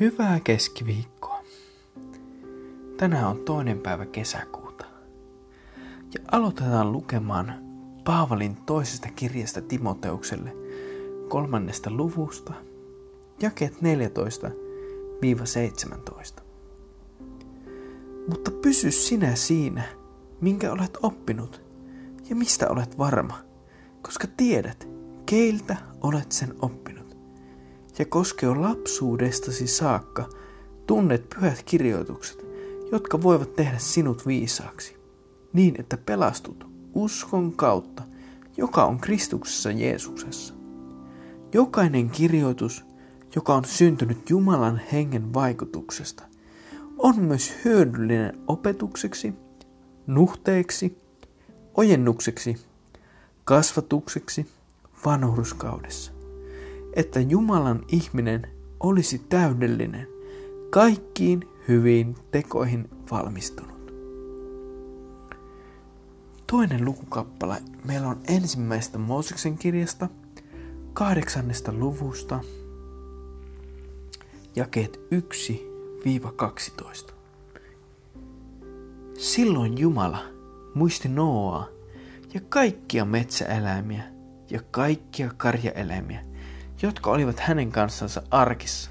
Hyvää keskiviikkoa. Tänään on toinen päivä kesäkuuta. Ja aloitetaan lukemaan Paavalin toisesta kirjasta Timoteukselle kolmannesta luvusta, jakeet 14-17. Mutta pysy sinä siinä, minkä olet oppinut ja mistä olet varma, koska tiedät, keiltä olet sen oppinut ja koske jo lapsuudestasi saakka tunnet pyhät kirjoitukset, jotka voivat tehdä sinut viisaaksi, niin että pelastut uskon kautta, joka on Kristuksessa Jeesuksessa. Jokainen kirjoitus, joka on syntynyt Jumalan hengen vaikutuksesta, on myös hyödyllinen opetukseksi, nuhteeksi, ojennukseksi, kasvatukseksi vanhurskaudessa että Jumalan ihminen olisi täydellinen, kaikkiin hyviin tekoihin valmistunut. Toinen lukukappale meillä on ensimmäistä Mooseksen kirjasta, kahdeksannesta luvusta, jakeet 1-12. Silloin Jumala muisti Noaa ja kaikkia metsäeläimiä ja kaikkia karjaeläimiä – jotka olivat hänen kanssansa arkissa.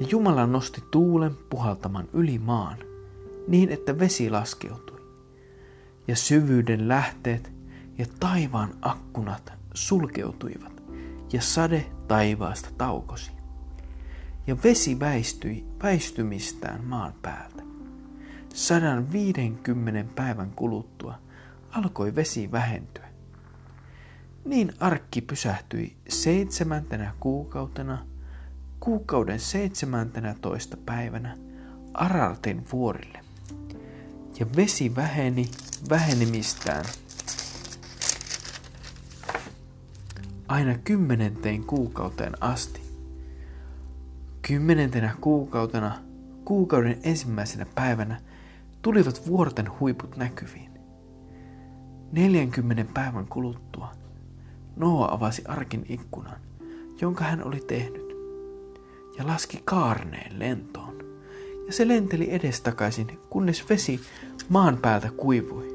Ja Jumala nosti tuulen puhaltaman yli maan, niin että vesi laskeutui. Ja syvyyden lähteet ja taivaan akkunat sulkeutuivat, ja sade taivaasta taukosi. Ja vesi väistyi väistymistään maan päältä. Sadan viidenkymmenen päivän kuluttua alkoi vesi vähentyä niin arkki pysähtyi seitsemäntenä kuukautena, kuukauden seitsemäntenä toista päivänä Arartin vuorille. Ja vesi väheni vähenemistään aina kymmenenteen kuukauteen asti. Kymmenentenä kuukautena, kuukauden ensimmäisenä päivänä, tulivat vuorten huiput näkyviin. 40 päivän kuluttua Noa avasi arkin ikkunan, jonka hän oli tehnyt, ja laski kaarneen lentoon. Ja se lenteli edestakaisin, kunnes vesi maan päältä kuivui.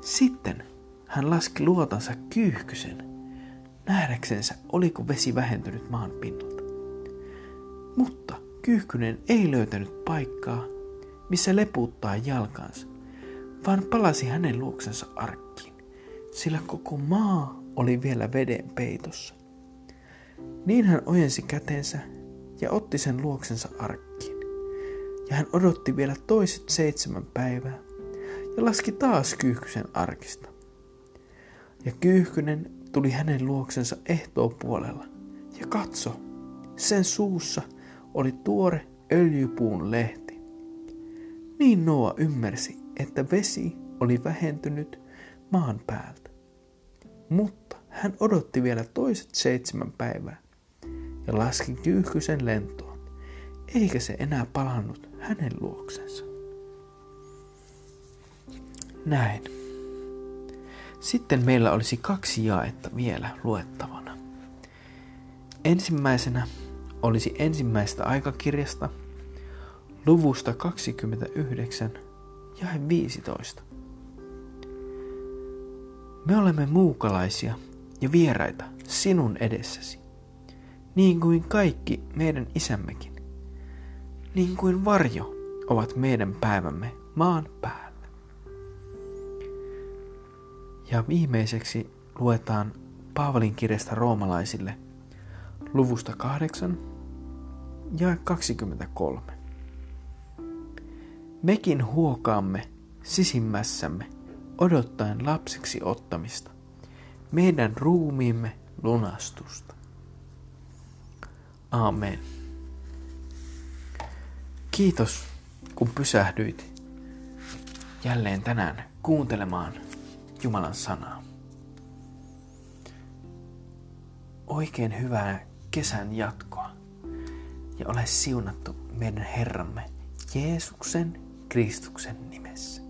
Sitten hän laski luotansa kyyhkysen, nähdäksensä oliko vesi vähentynyt maan pinnalta. Mutta kyyhkynen ei löytänyt paikkaa, missä leputtaa jalkansa, vaan palasi hänen luoksensa arkkiin, sillä koko maa oli vielä veden peitossa. Niin hän ojensi kätensä ja otti sen luoksensa arkkiin. Ja hän odotti vielä toiset seitsemän päivää ja laski taas kyyhkysen arkista. Ja kyyhkynen tuli hänen luoksensa puolella ja katso, sen suussa oli tuore öljypuun lehti. Niin Noa ymmärsi, että vesi oli vähentynyt maan päältä. Mutta hän odotti vielä toiset seitsemän päivää ja laski kyyhkysen lentoon, eikä se enää palannut hänen luoksensa. Näin. Sitten meillä olisi kaksi jaetta vielä luettavana. Ensimmäisenä olisi ensimmäistä aikakirjasta luvusta 29 ja 15. Me olemme muukalaisia ja vieraita sinun edessäsi, niin kuin kaikki meidän isämmekin, niin kuin varjo ovat meidän päivämme maan päällä. Ja viimeiseksi luetaan Paavalin kirjasta roomalaisille luvusta 8 ja 23. Mekin huokaamme sisimmässämme odottaen lapseksi ottamista, meidän ruumiimme lunastusta. Amen. Kiitos, kun pysähdyit jälleen tänään kuuntelemaan Jumalan sanaa. Oikein hyvää kesän jatkoa ja ole siunattu meidän Herramme Jeesuksen Kristuksen nimessä.